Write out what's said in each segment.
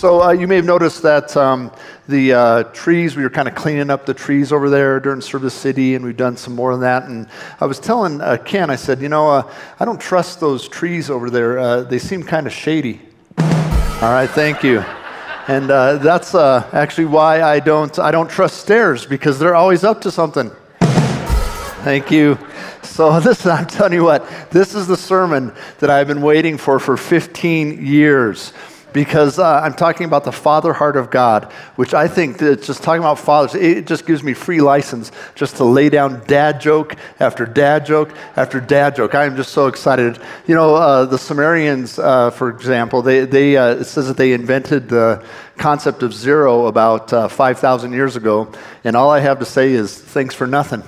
So uh, you may have noticed that um, the uh, trees, we were kind of cleaning up the trees over there during Service City, and we've done some more of that. And I was telling uh, Ken, I said, you know, uh, I don't trust those trees over there. Uh, they seem kind of shady. All right, thank you. And uh, that's actually why I don't, I don't trust stairs because they're always up to something. Thank you. So, this, I'm telling you what, this is the sermon that I've been waiting for for 15 years because uh, I'm talking about the father heart of God, which I think that just talking about fathers, it just gives me free license just to lay down dad joke after dad joke after dad joke. I am just so excited. You know, uh, the Sumerians, uh, for example, they, they, uh, it says that they invented the concept of zero about uh, 5,000 years ago, and all I have to say is thanks for nothing.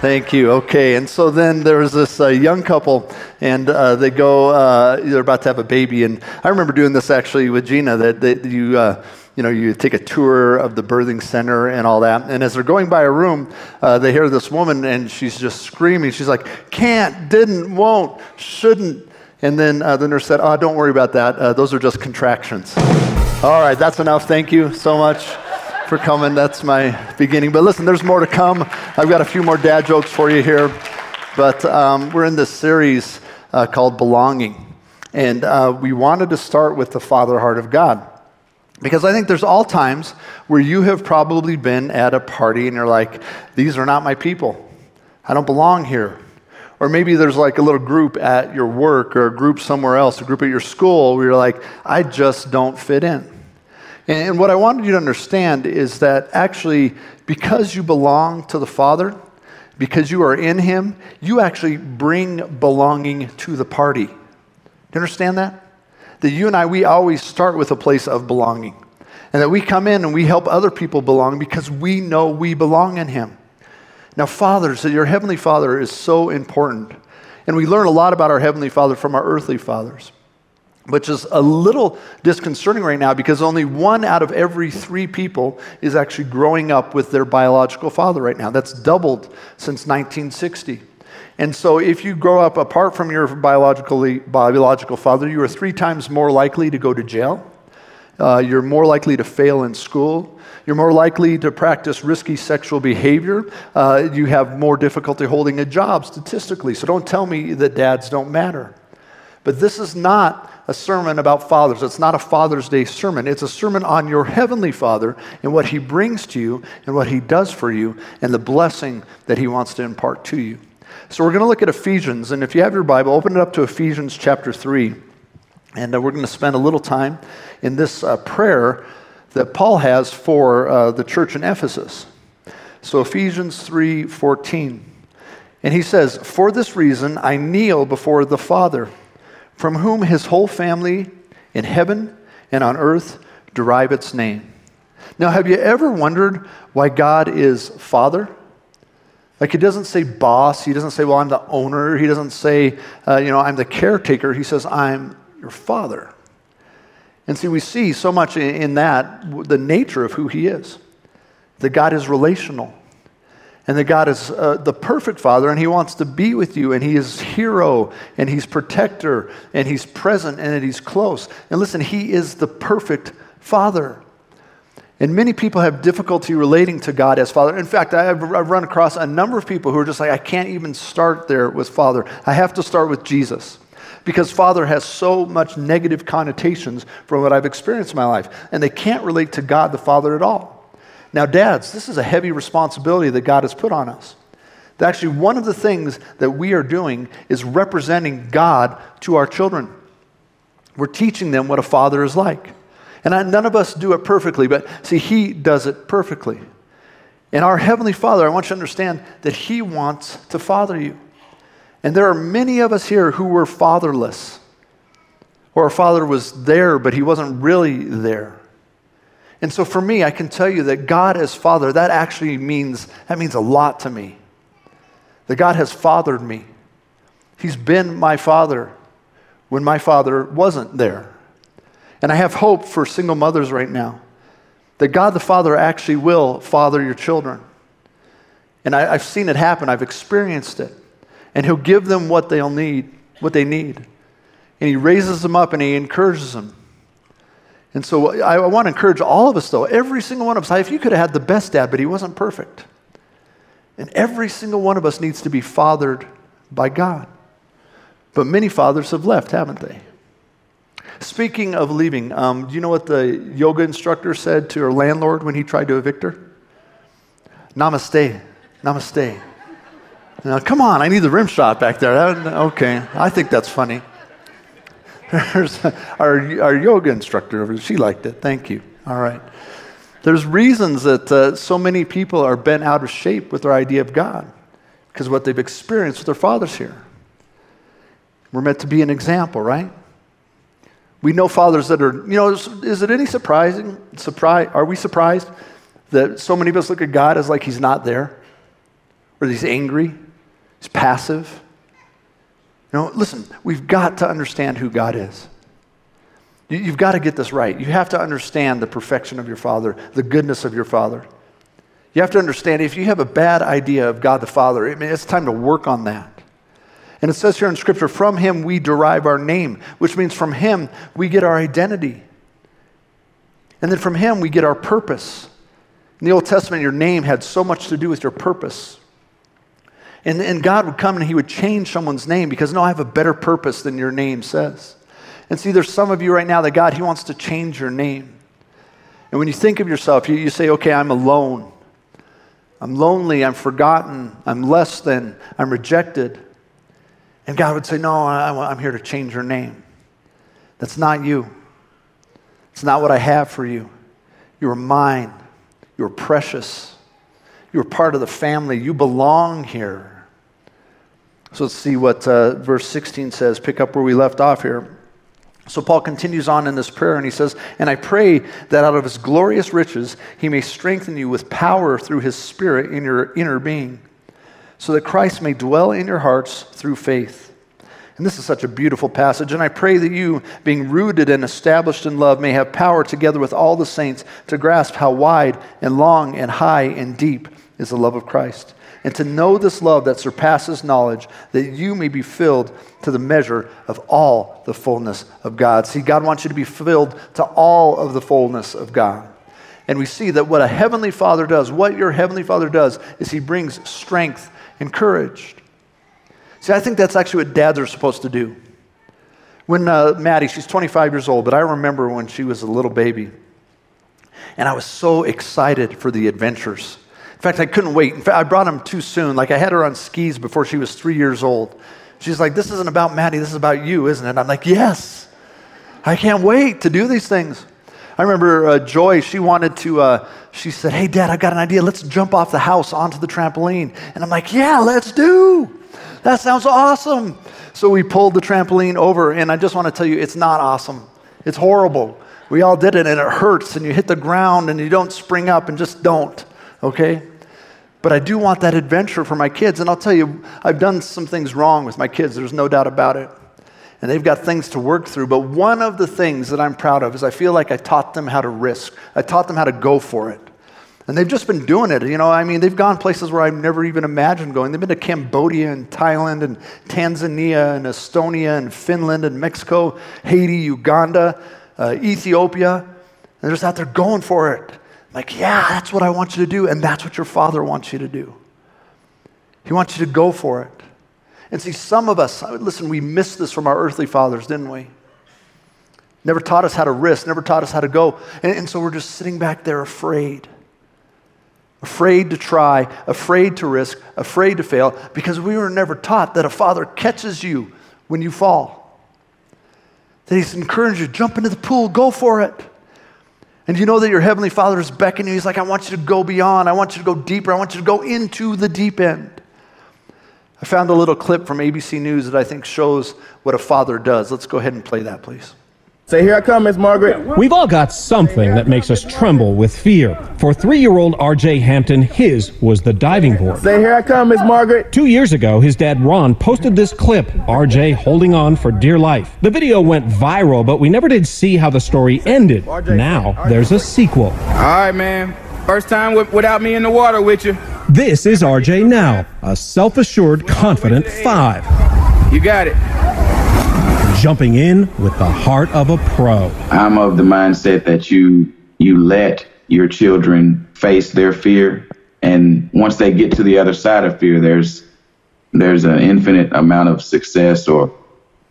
Thank you. Okay. And so then there was this uh, young couple, and uh, they go, uh, they're about to have a baby. And I remember doing this actually with Gina, that, that you, uh, you know, you take a tour of the birthing center and all that. And as they're going by a room, uh, they hear this woman, and she's just screaming. She's like, can't, didn't, won't, shouldn't. And then uh, the nurse said, oh, don't worry about that. those are just contractions. All right, that's enough. Thank you so much for coming. That's my beginning. But listen, there's more to come. I've got a few more dad jokes for you here. But um, we're in this series uh, called Belonging. And uh, we wanted to start with the Father heart of God. Because I think there's all times where you have probably been at a party and you're like, these are not my people. I don't belong here. Or maybe there's like a little group at your work or a group somewhere else, a group at your school where you're like, I just don't fit in. And what I wanted you to understand is that actually, because you belong to the Father, because you are in Him, you actually bring belonging to the party. Do you understand that? That you and I, we always start with a place of belonging. And that we come in and we help other people belong because we know we belong in Him. Now, fathers, your Heavenly Father is so important. And we learn a lot about our Heavenly Father from our earthly fathers which is a little disconcerting right now because only one out of every three people is actually growing up with their biological father right now. That's doubled since 1960. And so, if you grow up apart from your biologically, biological father, you are three times more likely to go to jail. Uh, you're more likely to fail in school. You're more likely to practice risky sexual behavior. Uh, you have more difficulty holding a job statistically. So, don't tell me that dads don't matter. But this is not a sermon about fathers. It's not a Father's Day sermon. It's a sermon on your Heavenly Father and what He brings to you and what He does for you and the blessing that He wants to impart to you. So we're going to look at Ephesians. And if you have your Bible, open it up to Ephesians chapter 3. And uh, we're going to spend a little time in this uh, prayer that Paul has for uh, the church in Ephesus. So Ephesians 3:14. And he says, "For this reason I kneel before the Father, from whom his whole family in heaven and on earth derive its name. Now, have you ever wondered why God is Father? Like, he doesn't say boss. He doesn't say, well, I'm the owner. He doesn't say, uh, you know, I'm the caretaker. He says, I'm your Father. And see, we see so much in that the nature of who he is. That God is relational and that God is uh, the perfect Father, and He wants to be with you, and He is hero, and He's protector, and He's present, and He's close. And listen, He is the perfect Father. And many people have difficulty relating to God as Father. In fact, I've, I've run across a number of people who are just like, I can't even start there with Father. I have to start with Jesus. Because Father has so much negative connotations from what I've experienced in my life. And they can't relate to God the Father at all. Now, dads, this is a heavy responsibility that God has put on us. Actually, one of the things that we are doing is representing God to our children. We're teaching them what a father is like. And I, none of us do it perfectly, but see, He does it perfectly. And our Heavenly Father, I want you to understand that He wants to father you. And there are many of us here who were fatherless, or our father was there, but he wasn't really there. And so for me, I can tell you that God as Father, that actually means, that means a lot to me. That God has fathered me. He's been my father when my father wasn't there. And I have hope for single mothers right now that God the Father actually will father your children. And I, have seen it happen, I've experienced it. And He'll give them what they'll need, what they need. And He raises them up and He encourages them. And so I, want to encourage all of us, though, every single one of us. If you could have had the best dad, but he wasn't perfect. And every single one of us needs to be fathered by God. But many fathers have left, haven't they? Speaking of leaving, um, do you know what the yoga instructor said to her landlord when he tried to evict her? Namaste. Namaste. Now, come on, I need the rim shot back there. Okay, I think that's funny. There's our, our yoga instructor, over there. she liked it. Thank you. All right. There's reasons that uh, so many people are bent out of shape with their idea of God because what they've experienced with their fathers here. We're meant to be an example, right? We know fathers that are, you know, is, is it any surprising, surprise, are we surprised that so many of us look at God as like he's not there? Or he's angry, he's passive? You know, listen, we've got to understand who God is. You've got to get this right. You have to understand the perfection of your Father, the goodness of your Father. You have to understand if you have a bad idea of God the Father, I mean, it's time to work on that. And it says here in Scripture, from him we derive our name, which means from him we get our identity. And then from him we get our purpose. In the Old Testament, your name had so much to do with your purpose. And, and God would come and he would change someone's name because, no, I have a better purpose than your name says. And see, there's some of you right now that God, he wants to change your name. And when you think of yourself, you, you say, okay, I'm alone. I'm lonely. I'm forgotten. I'm less than. I'm rejected. And God would say, No, I, am here to change your name. That's not you. It's not what I have for you. You are mine. You are precious. You are part of the family. You belong here. So let's see what uh, verse 16 says. Pick up where we left off here. So Paul continues on in this prayer and he says, And I pray that out of his glorious riches he may strengthen you with power through his spirit in your inner being so that Christ may dwell in your hearts through faith. And this is such a beautiful passage. And I pray that you, being rooted and established in love, may have power together with all the saints to grasp how wide and long and high and deep is the love of Christ. And to know this love that surpasses knowledge, that you may be filled to the measure of all the fullness of God. See, God wants you to be filled to all of the fullness of God. And we see that what a heavenly father does, what your heavenly father does, is he brings strength and courage. See, I think that's actually what dads are supposed to do. When uh, Maddie, she's 25 years old, but I remember when she was a little baby, and I was so excited for the adventures. In fact, I couldn't wait. In fact, I brought him too soon. Like, I had her on skis before she was three years old. She's like, This isn't about Maddie, this is about you, isn't it? I'm like, Yes. I can't wait to do these things. I remember uh, Joy, she wanted to, uh, she said, Hey, Dad, I've got an idea. Let's jump off the house onto the trampoline. And I'm like, Yeah, let's do. That sounds awesome. So we pulled the trampoline over, and I just want to tell you, it's not awesome. It's horrible. We all did it, and it hurts, and you hit the ground, and you don't spring up, and just don't, okay? But I do want that adventure for my kids, and I'll tell you, I've done some things wrong with my kids, there's no doubt about it and they've got things to work through. But one of the things that I'm proud of is I feel like I taught them how to risk, I taught them how to go for it. And they've just been doing it. You know, I mean, they've gone places where I've never even imagined going. They've been to Cambodia and Thailand and Tanzania and Estonia and Finland and Mexico, Haiti, Uganda, uh, Ethiopia. And they're just out there going for it. Like, yeah, that's what I want you to do. And that's what your father wants you to do. He wants you to go for it. And see, some of us, listen, we missed this from our earthly fathers, didn't we? Never taught us how to risk, never taught us how to go. And, and, so we're just sitting back there afraid. Afraid to try, afraid to risk, afraid to fail, because we were never taught that a father catches you when you fall. That he's encouraged you, jump into the pool, go for it. And you know that your heavenly father is beckoning you. He's like, I want you to go beyond. I want you to go deeper. I want you to go into the deep end. I found a little clip from ABC News that I think shows what a father does. Let's go ahead and play that, please. Say, here I come, Miss Margaret. We've all got something that makes us tremble with fear. For three year old RJ Hampton, his was the diving board. Say, here I come, Miss Margaret. Two years ago, his dad Ron posted this clip RJ holding on for dear life. The video went viral, but we never did see how the story ended. Now, there's a sequel. All right, man. First time with, without me in the water with you. This is RJ now, a self assured, confident five. You got it jumping in with the heart of a pro. I'm of the mindset that you you let your children face their fear and once they get to the other side of fear there's there's an infinite amount of success or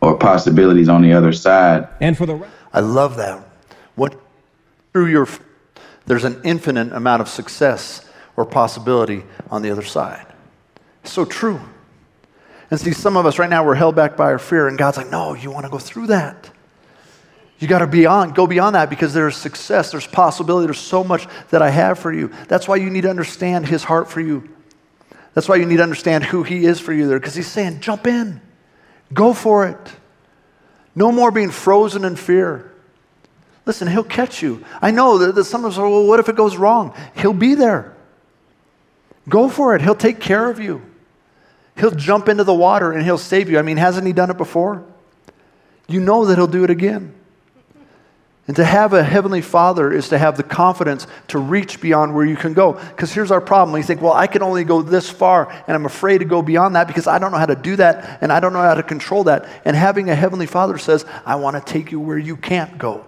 or possibilities on the other side. And for the I love that. What through your there's an infinite amount of success or possibility on the other side. So true. And see, some of us right now, we're held back by our fear, and God's like, no, you want to go through that. You got to beyond, go beyond that because there's success, there's possibility, there's so much that I have for you. That's why you need to understand His heart for you. That's why you need to understand who He is for you there because He's saying, jump in, go for it. No more being frozen in fear. Listen, He'll catch you. I know that, that some of us are, well, what if it goes wrong? He'll be there. Go for it, He'll take care of you. He'll jump into the water and he'll save you. I mean, hasn't he done it before? You know that he'll do it again. And to have a heavenly father is to have the confidence to reach beyond where you can go. Because here's our problem. We think, well, I can only go this far, and I'm afraid to go beyond that because I don't know how to do that and I don't know how to control that. And having a heavenly father says, I want to take you where you can't go.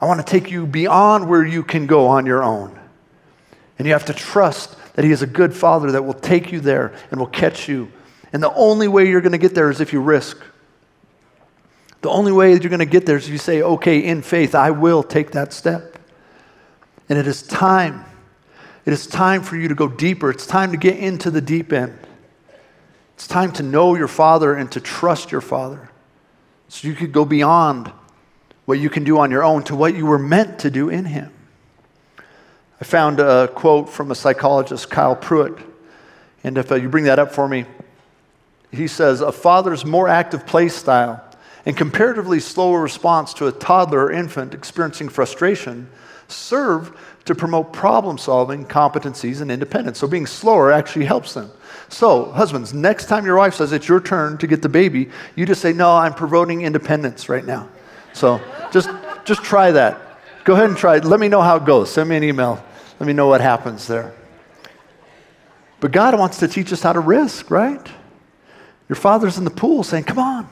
I want to take you beyond where you can go on your own. And you have to trust that He is a good Father that will take you there and will catch you. And the only way you're going to get there is if you risk. The only way that you're going to get there is if you say, okay, in faith, I will take that step. And it is time. It is time for you to go deeper. It's time to get into the deep end. It's time to know your Father and to trust your Father. So you could go beyond what you can do on your own to what you were meant to do in Him. I found a quote from a psychologist, Kyle Pruett. And if uh, you bring that up for me, he says, A father's more active play style and comparatively slower response to a toddler or infant experiencing frustration serve to promote problem solving, competencies, and independence. So being slower actually helps them. So, husbands, next time your wife says it's your turn to get the baby, you just say, No, I'm promoting independence right now. So just, just try that. Go ahead and try it. Let me know how it goes. Send me an email. Let me know what happens there. But God wants to teach us how to risk, right? Your father's in the pool saying, Come on,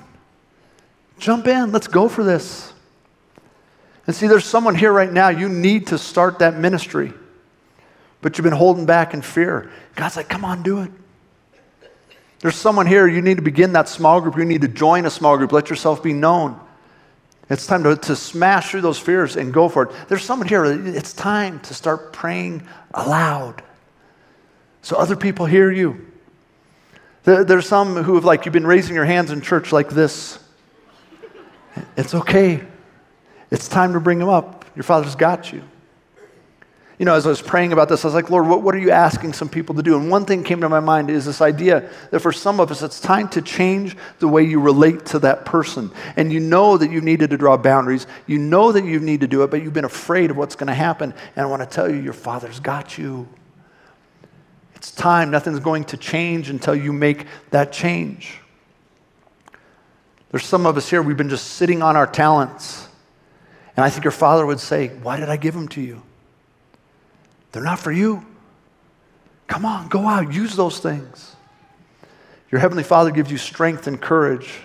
jump in, let's go for this. And see, there's someone here right now, you need to start that ministry, but you've been holding back in fear. God's like, Come on, do it. There's someone here, you need to begin that small group, you need to join a small group, let yourself be known. It's time to, to smash through those fears and go for it. There's someone here, it's time to start praying aloud so other people hear you. There's some who have, like, you've been raising your hands in church like this. It's okay. It's time to bring them up. Your Father's got you you know, as I was praying about this, I was like, Lord, what, what are you asking some people to do? And one thing came to my mind is this idea that for some of us, it's time to change the way you relate to that person. And you know that you needed to draw boundaries. You know that you need to do it, but you've been afraid of what's going to happen. And I want to tell you, your Father's got you. It's time. Nothing's going to change until you make that change. There's some of us here, we've been just sitting on our talents. And I think your Father would say, Why did I give them to you? They're not for you. Come on, go out, use those things. Your Heavenly Father gives you strength and courage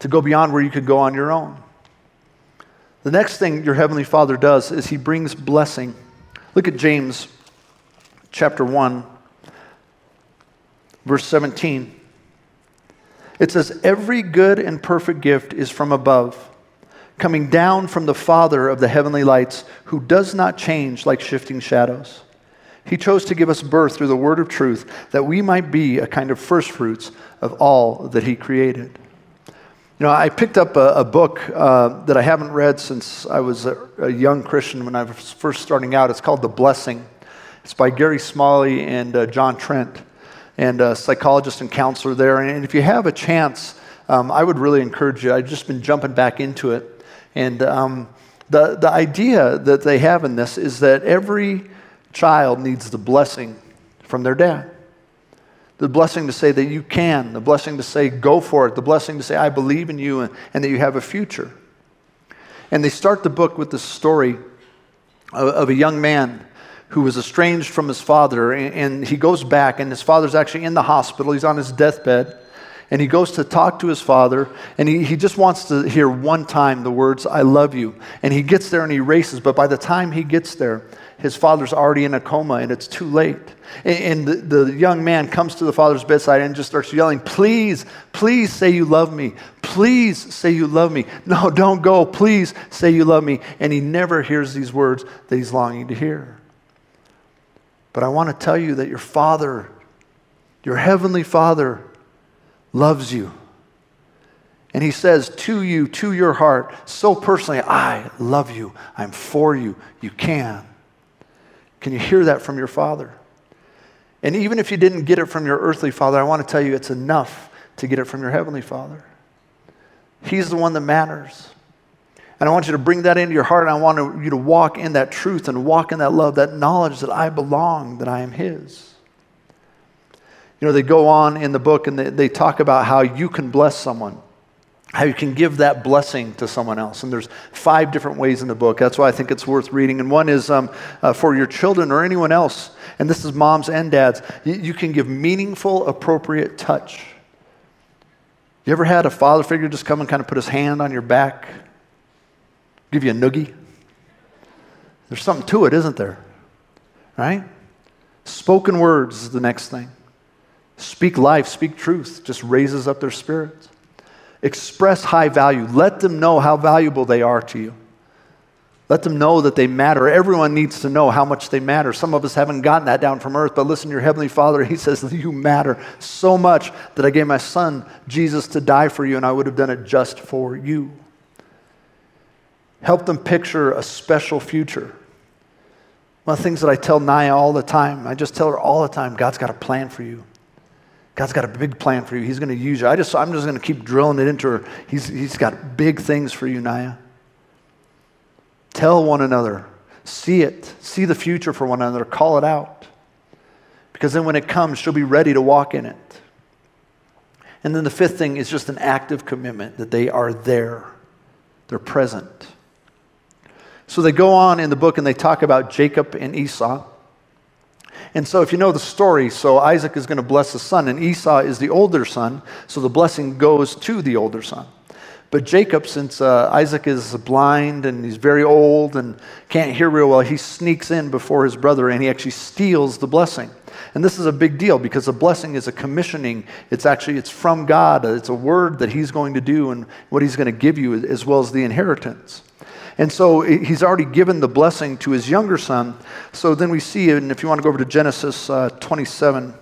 to go beyond where you could go on your own. The next thing your Heavenly Father does is He brings blessing. Look at James chapter 1, verse 17. It says, Every good and perfect gift is from above coming down from the Father of the heavenly lights, who does not change like shifting shadows. He chose to give us birth through the word of truth, that we might be a kind of firstfruits of all that He created. You know, I picked up a, a book uh, that I haven't read since I was a, a, young Christian when I was first starting out. It's called The Blessing. It's by Gary Smalley and uh, John Trent, and a psychologist and counselor there. And if you have a chance, um, I would really encourage you. I've just been jumping back into it. And um, the, the idea that they have in this is that every child needs the blessing from their dad. The blessing to say that you can, the blessing to say go for it, the blessing to say I believe in you and, and that you have a future. And they start the book with this story of, of a young man who was estranged from his father, and, and he goes back, and his father's actually in the hospital. He's on his deathbed and he goes to talk to his father, and he, he just wants to hear one time the words, I love you. And he gets there and he races, but by the time he gets there, his father's already in a coma and it's too late. And, and the, the young man comes to the father's bedside and just starts yelling, Please, please say you love me. Please say you love me. No, don't go. Please say you love me. And he never hears these words that he's longing to hear. But I want to tell you that your father, your heavenly father, loves you. And he says to you, to your heart, so personally, I love you. I'm for you. You can. Can you hear that from your father? And even if you didn't get it from your earthly father, I want to tell you it's enough to get it from your heavenly father. He's the one that matters. And I want you to bring that into your heart, and I want you to walk in that truth and walk in that love, that knowledge that I belong, that I am His. You know, they go on in the book and they, they talk about how you can bless someone how you can give that blessing to someone else. And there's five different ways in the book. That's why I think it's worth reading. And one is um, uh, for your children or anyone else, and this is moms and dads, you, you, can give meaningful, appropriate touch. You ever had a father figure just come and kind of put his hand on your back, give you a noogie? There's something to it, isn't there? Right? Spoken words is the next thing. Speak life, speak truth, just raises up their spirits. Express high value. Let them know how valuable they are to you. Let them know that they matter. Everyone needs to know how much they matter. Some of us haven't gotten that down from earth, but listen, your Heavenly Father, He says you matter so much that I gave my Son, Jesus, to die for you, and I would have done it just for you. Help them picture a special future. One of the things that I tell Naya all the time, I just tell her all the time God's got a plan for you. God's got a big plan for you. He's going to use you. I just, I'm just going to keep drilling it into her. He's, he's got big things for you, Naya. Tell one another. See it. See the future for one another. Call it out. Because then when it comes, she'll be ready to walk in it. And then the fifth thing is just an active commitment that they are there, they're present. So they go on in the book and they talk about Jacob and Esau. And so, if you know the story, so Isaac is going to bless the son, and Esau is the older son, so the blessing goes to the older son. But Jacob, since uh, Isaac is blind and he's very old and can't hear real well, he sneaks in before his brother and he actually steals the blessing. And this is a big deal because a blessing is a commissioning. It's actually it's from God. It's a word that he's going to do and what he's going to give you as well as the inheritance. And so he's already given the blessing to his younger son. So then we see, and if you want to go over to Genesis uh, 27,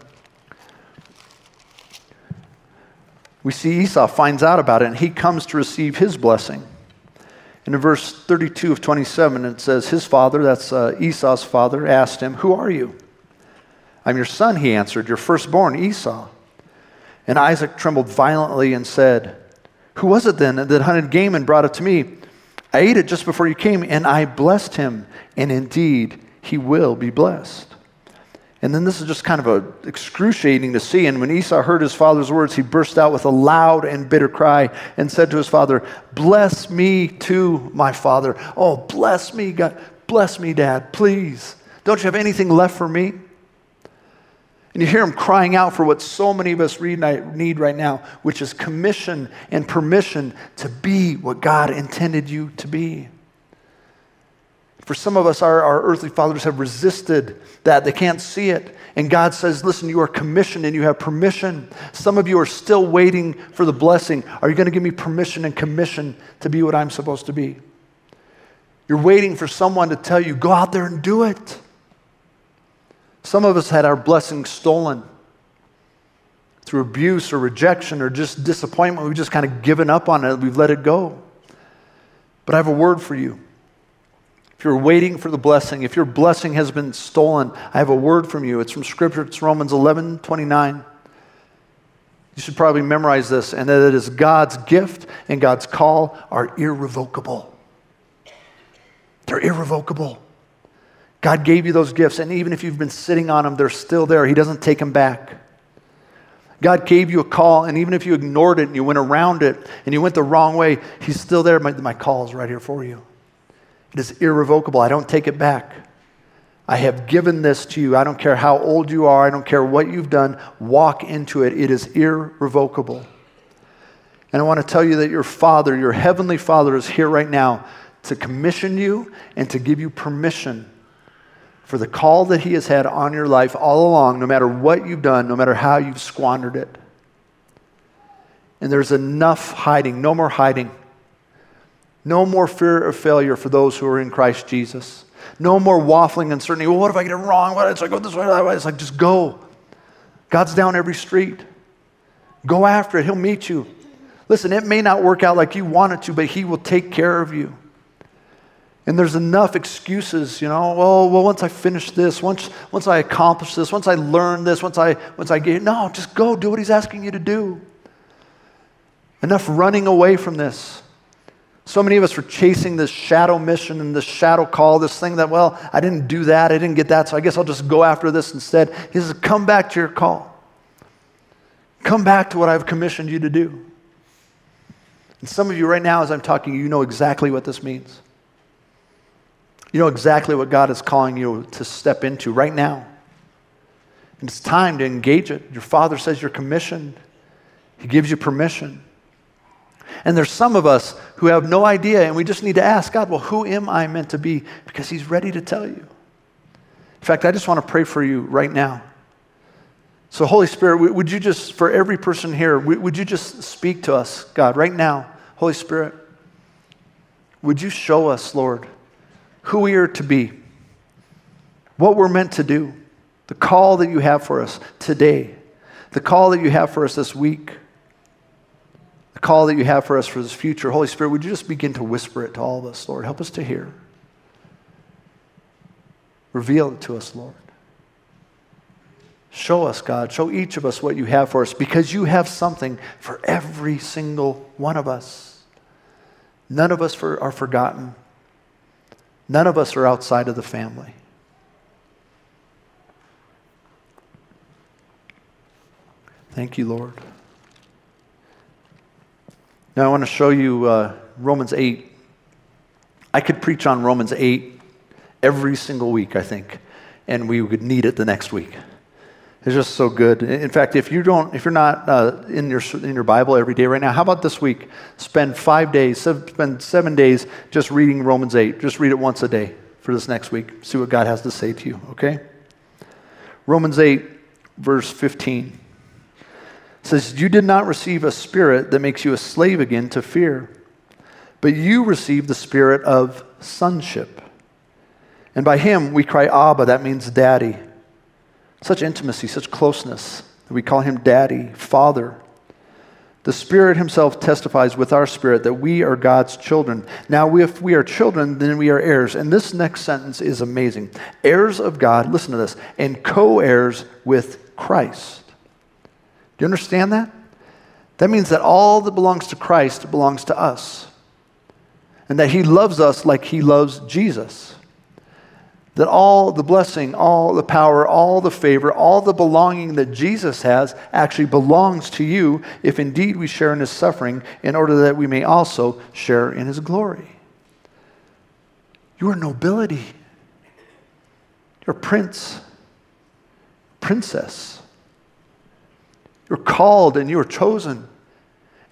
we see Esau finds out about it and he comes to receive his blessing. And in verse 32 of 27, it says, His father, that's uh, Esau's father, asked him, Who are you? I'm your son, he answered, your firstborn, Esau. And Isaac trembled violently and said, Who was it then that hunted game and brought it to me? I ate it just before you came, and I blessed him, and indeed he will be blessed. And then this is just kind of a excruciating to see. And when Esau heard his father's words, he burst out with a loud and bitter cry and said to his father, Bless me too, my father. Oh, bless me, God. Bless me, Dad, please. Don't you have anything left for me? And you hear him crying out for what so many of us need right now, which is commission and permission to be what God intended you to be. For some of us, our, our earthly fathers have resisted that. They can't see it. And God says, Listen, you are commissioned and you have permission. Some of you are still waiting for the blessing. Are you going to give me permission and commission to be what I'm supposed to be? You're waiting for someone to tell you, Go out there and do it. Some of us had our blessings stolen through abuse or rejection or just disappointment. We've just kind of given up on it, we've let it go. But I have a word for you. If you're waiting for the blessing, if your blessing has been stolen, I have a word from you. It's from Scripture, it's Romans 11 29. You should probably memorize this, and that it is God's gift and God's call are irrevocable. They're irrevocable. God gave you those gifts, and even if you've been sitting on them, they're still there. He doesn't take them back. God gave you a call, and even if you ignored it and you went around it and you went the wrong way, He's still there. My, my call is right here for you. It is irrevocable. I don't take it back. I have given this to you. I don't care how old you are, I don't care what you've done. Walk into it. It is irrevocable. And I want to tell you that your Father, your Heavenly Father, is here right now to commission you and to give you permission for the call that He has had on your life all along, no matter what you've done, no matter how you've squandered it. And there's enough hiding, no more hiding. No more fear of failure for those who are in Christ Jesus. No more waffling uncertainty. Well, what if I get it wrong? What if I go this way, that way? It's like, just go. God's down every street. Go after it. He'll meet you. Listen, it may not work out like you want it to, but He will take care of you. And there's enough excuses, you know. Well, well, once I finish this, once, once I accomplish this, once I learn this, once I once I get no, just go do what He's asking you to do. Enough running away from this. So many of us are chasing this shadow mission and this shadow call, this thing that, well, I didn't do that, I didn't get that, so I guess I'll just go after this instead. He says, come back to your call. Come back to what I've commissioned you to do. And some of you right now, as I'm talking, you know exactly what this means. You know exactly what God is calling you to step into right now. And it's time to engage it. Your Father says you're commissioned, He gives you permission. And there's some of us who have no idea, and we just need to ask God, well, who am I meant to be? Because He's ready to tell you. In fact, I just want to pray for you right now. So, Holy Spirit, would you just, for every person here, would you just speak to us, God, right now? Holy Spirit, would you show us, Lord, who we are to be, what we're meant to do, the call that you have for us today, the call that you have for us this week? the call that you have for us for this future. Holy Spirit, would you just begin to whisper it to all of us, Lord? Help us to hear. Reveal it to us, Lord. Show us, God. Show each of us what you have for us because you have something for every single one of us. None of us for, are forgotten. None of us are outside of the family. Thank you, Lord. Now, I want to show you uh, Romans 8. I could preach on Romans 8 every single week, I think, and we would need it the next week. It's just so good. In fact, if you don't, if you're not uh, in your in your Bible every day right now, how about this week? Spend five days, spend seven days just reading Romans 8. Just read it once a day for this next week. See what God has to say to you. Okay? Romans 8, verse 15 says, You did not receive a spirit that makes you a slave again to fear, but you received the spirit of sonship. And by him we cry, Abba, that means daddy. Such intimacy, such closeness. We call him daddy, father. The Spirit Himself testifies with our spirit that we are God's children. Now, if we are children, then we are heirs. And this next sentence is amazing heirs of God, listen to this, and co heirs with Christ. Do you understand that? That means that all that belongs to Christ belongs to us. And that He loves us like He loves Jesus. That all the blessing, all the power, all the favor, all the belonging that Jesus has actually belongs to you if indeed we share in His suffering in order that we may also share in His glory. You are nobility. You're prince, princess. You're called and you are chosen.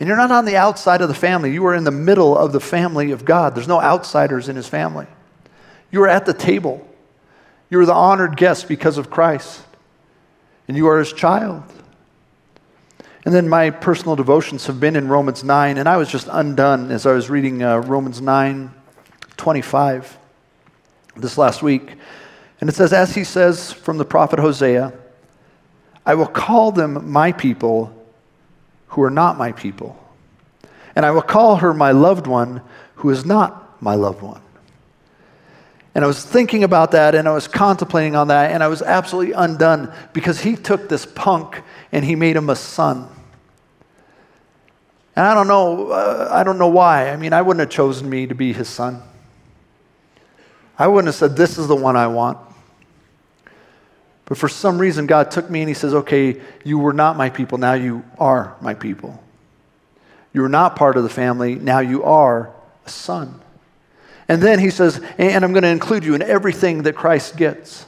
And you're not on the outside of the family. You are in the middle of the family of God. There's no outsiders in his family. You are at the table. You are the honored guest because of Christ. And you are his child. And then my personal devotions have been in Romans 9, and I was just undone as I was reading uh, Romans 9 25 this last week. And it says, As he says from the prophet Hosea, I will call them my people who are not my people. And I will call her my loved one who is not my loved one. And I was thinking about that and I was contemplating on that and I was absolutely undone because he took this punk and he made him a son. And I don't know, uh, I don't know why. I mean, I wouldn't have chosen me to be his son. I wouldn't have said, This is the one I want. But for some reason, God took me and He says, Okay, you were not my people, now you are my people. You were not part of the family, now you are a son. And then He says, And I'm going to include you in everything that Christ gets.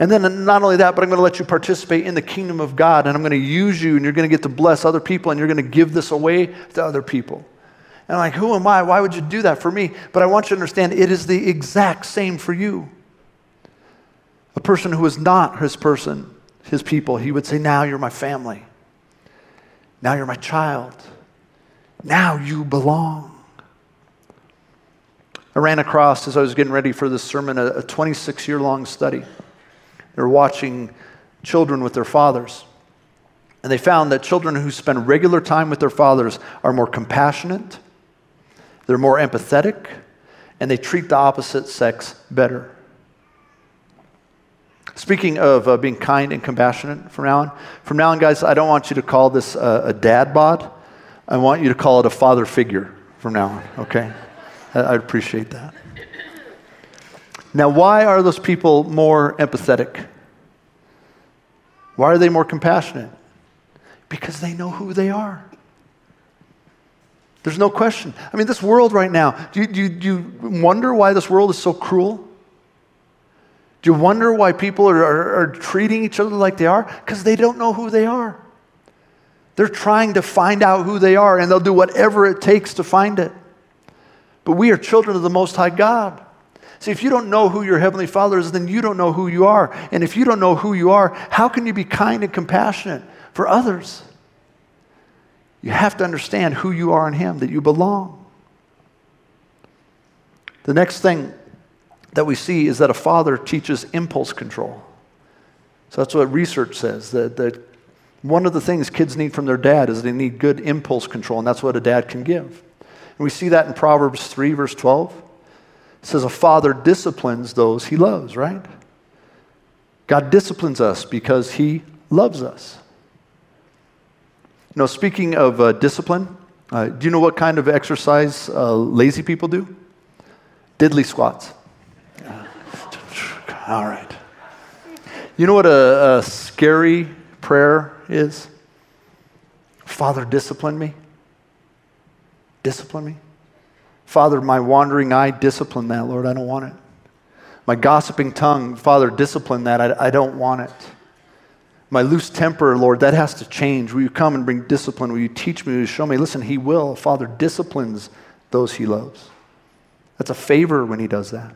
And then not only that, but I'm going to let you participate in the kingdom of God, and I'm going to use you, and you're going to get to bless other people, and you're going to give this away to other people. And I'm like, who am I? Why would you do that for me? But I want you to understand it is the exact same for you. A person who is not his person, his people, he would say, Now you're my family. Now you're my child. Now you belong. I ran across, as I was getting ready for this sermon, a 26 year long study they're watching children with their fathers. And they found that children who spend regular time with their fathers are more compassionate, they're more empathetic, and they treat the opposite sex better. Speaking of uh, being kind and compassionate from now on, from now on, guys, I don't want you to call this uh, a dad bod. I want you to call it a father figure from now on, okay? I, would appreciate that. Now, why are those people more empathetic? Why are they more compassionate? Because they know who they are. There's no question. I mean, this world right now, do you, do, you, do you, wonder why this world is so cruel? Do you wonder why people are, are, are treating each other like they are? Because they don't know who they are. They're trying to find out who they are, and they'll do whatever it takes to find it. But we are children of the Most High God. See, if you don't know who your Heavenly Father is, then you don't know who you are. And if you don't know who you are, how can you be kind and compassionate for others? You have to understand who you are in Him, that you belong. The next thing that we see is that a father teaches impulse control. So that's what research says that, that one of the things kids need from their dad is they need good impulse control, and that's what a dad can give. And we see that in Proverbs 3, verse 12 It says a father disciplines those he loves, right? God disciplines us because he loves us. Know, speaking of uh, discipline, uh, do you know what kind of exercise uh, lazy people do? Diddly squats. All right. You know what a, a scary prayer is? Father, discipline me. Discipline me. Father, my wandering eye, discipline that, Lord. I don't want it. My gossiping tongue, Father, discipline that. I, I don't want it. My loose temper, Lord, that has to change. Will you come and bring discipline? Will you teach me? Will you show me? Listen, He will. Father disciplines those He loves. That's a favor when He does that.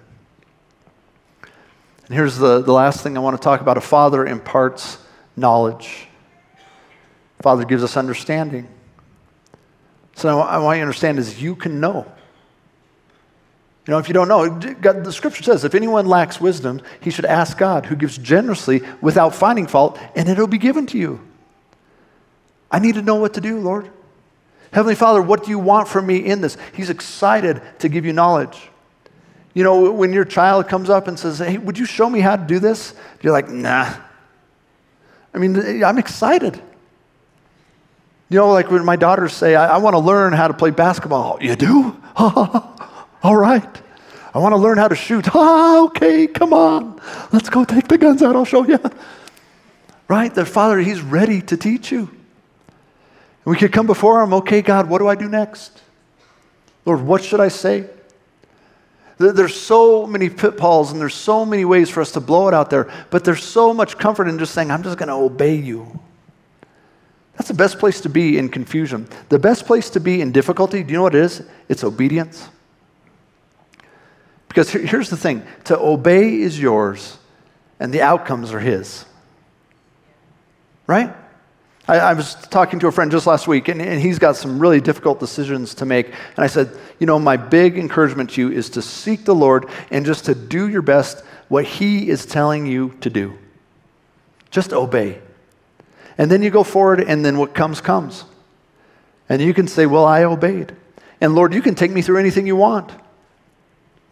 And here's the, the last thing I want to talk about a father imparts knowledge. Father gives us understanding. So I want you to understand is you can know. You know, if you don't know, God, the scripture says if anyone lacks wisdom, he should ask God, who gives generously without finding fault, and it'll be given to you. I need to know what to do, Lord. Heavenly Father, what do you want from me in this? He's excited to give you knowledge. You know, when your child comes up and says, Hey, would you show me how to do this? You're like, Nah. I mean, I'm excited. You know, like when my daughters say, I, I want to learn how to play basketball. You do? All right. I want to learn how to shoot. Okay, come on. Let's go take the guns out. I'll show you. Right? The Father, He's ready to teach you. And we could come before Him, okay, God, what do I do next? Lord, what should I say? There's so many pitfalls and there's so many ways for us to blow it out there, but there's so much comfort in just saying, I'm just going to obey you. That's the best place to be in confusion. The best place to be in difficulty, do you know what it is? It's obedience. Because here's the thing to obey is yours, and the outcomes are His. Right? I, I, was talking to a friend just last week, and, and he's got some really difficult decisions to make. And I said, You know, my big encouragement to you is to seek the Lord and just to do your best what He is telling you to do. Just obey. And then you go forward, and then what comes, comes. And you can say, Well, I obeyed. And Lord, you can take me through anything you want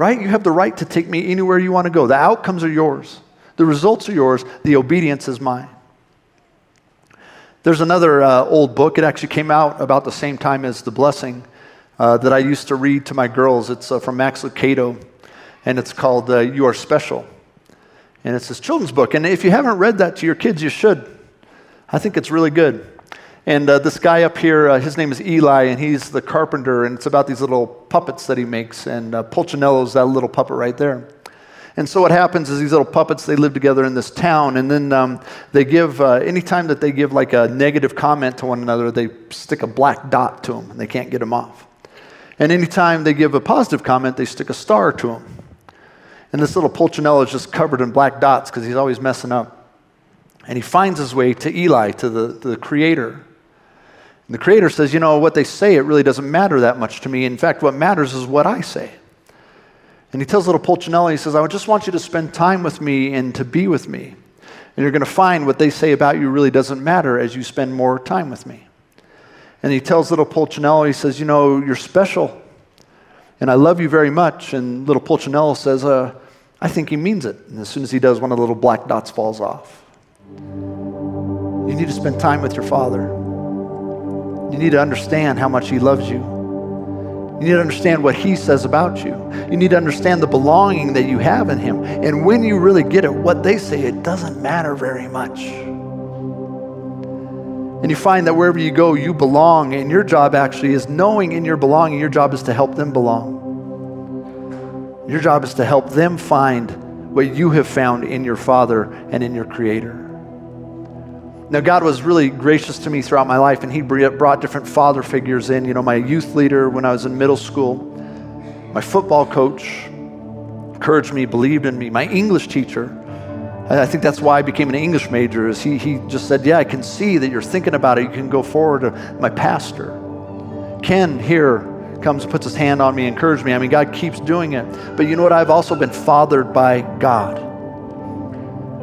right? You have the right to take me anywhere you want to go. The outcomes are yours, the results are yours, the obedience is mine. There's another uh, old book. It actually came out about the same time as The Blessing uh, that I used to read to my girls. It's uh, from Max Lucado, and it's called uh, You Are Special. And it's this children's book. And if you haven't read that to your kids, you should. I think it's really good. And uh, this guy up here, uh, his name is Eli, and he's the carpenter, and it's about these little puppets that he makes. And uh, Punchinello's that little puppet right there. And so what happens is these little puppets, they live together in this town, and then um, they give, uh, anytime that they give like a negative comment to one another, they stick a black dot to them, and they can't get them off. And anytime they give a positive comment, they stick a star to them. And this little Punchinello is just covered in black dots because he's always messing up. And he finds his way to Eli, to the, the creator. And the creator says, You know, what they say, it really doesn't matter that much to me. In fact, what matters is what I say. And he tells little Punchinello, he says, I just want you to spend time with me and to be with me. And you're going to find what they say about you really doesn't matter as you spend more time with me. And he tells little Punchinello, he says, You know, you're special. And I love you very much. And little Punchinello says, uh, I think he means it. And as soon as he does, one of the little black dots falls off. You need to spend time with your father. You need to understand how much he loves you. You need to understand what he says about you. You need to understand the belonging that you have in him. And when you really get it, what they say, it doesn't matter very much. And you find that wherever you go, you belong. And your job actually is knowing in your belonging, your job is to help them belong. Your job is to help them find what you have found in your Father and in your Creator. Now, God was really gracious to me throughout my life, and He brought different father figures in. You know, my youth leader when I was in middle school, my football coach encouraged me, believed in me, my English teacher. I think that's why I became an English major. Is he, he just said, "Yeah, I can see that you're thinking about it. You can go forward." Uh, my pastor, Ken, here comes, and puts his hand on me, encouraged me. I mean, God keeps doing it. But you know what? I've also been fathered by God.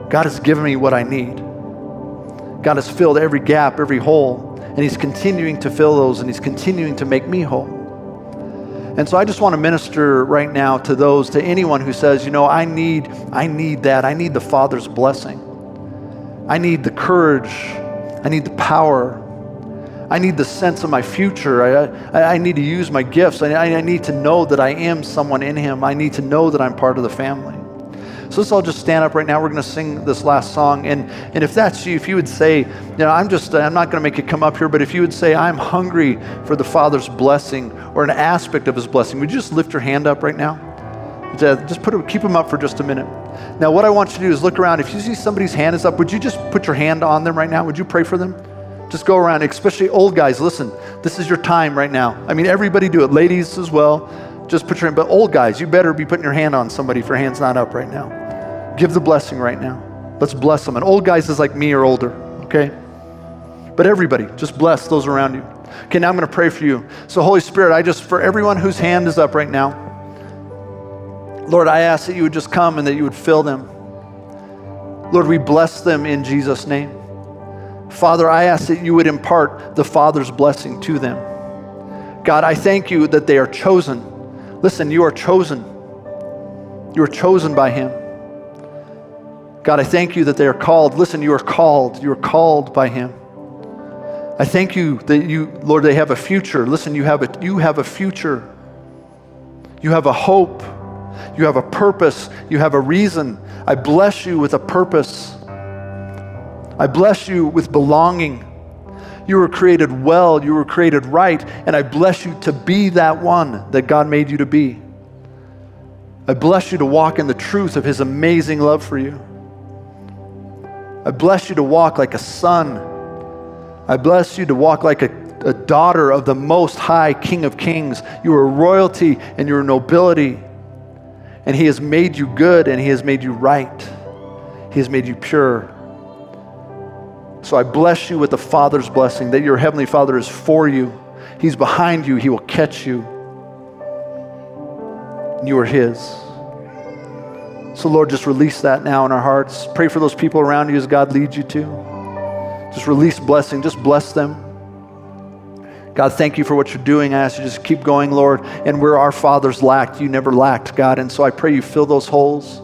God has given me what I need. God has filled every gap, every hole, and He's continuing to fill those and He's continuing to make me whole. And so I just want to minister right now to those, to anyone who says, you know, I need, I need that. I need the Father's blessing. I need the courage. I need the power. I need the sense of my future. I, I, I need to use my gifts. I, I need to know that I am someone in Him. I need to know that I'm part of the family. So let's all just stand up right now. We're going to sing this last song. And, and if that's you, if you would say, you know, I'm just, I'm not going to make it come up here, but if you would say, I'm hungry for the Father's blessing or an aspect of His blessing, would you just lift your hand up right now? Just put keep them up for just a minute. Now, what I want you to do is look around. If you see somebody's hand is up, would you just put your hand on them right now? Would you pray for them? Just go around, especially old guys. Listen, this is your time right now. I mean, everybody do it, ladies as well just put your hand, but old guys, you better be putting your hand on somebody if your hand's not up right now. Give the blessing right now. Let's bless them. And old guys is like me or older, okay? But everybody, just bless those around you. Okay, now I'm going to pray for you. So, Holy Spirit, I just, for everyone whose hand is up right now, Lord, I ask that you would just come and that you would fill them. Lord, we bless them in Jesus' name. Father, I ask that you would impart the Father's blessing to them. God, I thank you that they are chosen Listen, you are chosen. You are chosen by Him. God, I thank you that they are called. Listen, you are called. You are called by Him. I thank you that you, Lord, they have a future. Listen, you have a, you have a future. You have a hope. You have a purpose. You have a reason. I bless you with a purpose. I bless you with belonging. You were created well, you were created right, and I bless you to be that one that God made you to be. I bless you to walk in the truth of His amazing love for you. I bless you to walk like a son. I bless you to walk like a, a daughter of the Most High King of Kings. You are royalty and you're nobility. And He has made you good and He has made you right. He has made you pure. So I bless you with the Father's blessing that your Heavenly Father is for you. He's behind you. He will catch you. You are His. So, Lord, just release that now in our hearts. Pray for those people around you as God leads you to. Just release blessing. Just bless them. God, thank you for what you're doing. I ask you just keep going, Lord. And where our fathers lacked, you never lacked, God. And so I pray you fill those holes.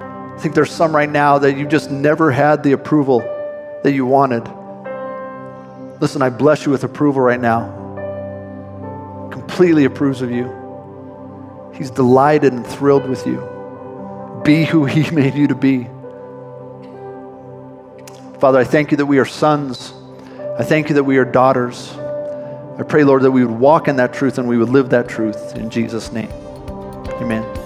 I think there's some right now that you just never had the approval that you wanted. Listen, I bless you with approval right now. Completely approves of you. He's delighted and thrilled with you. Be who He made you to be. Father, I thank you that we are sons. I thank you that we are daughters. I pray, Lord, that we would walk in that truth and we would live that truth in Jesus' name. Amen.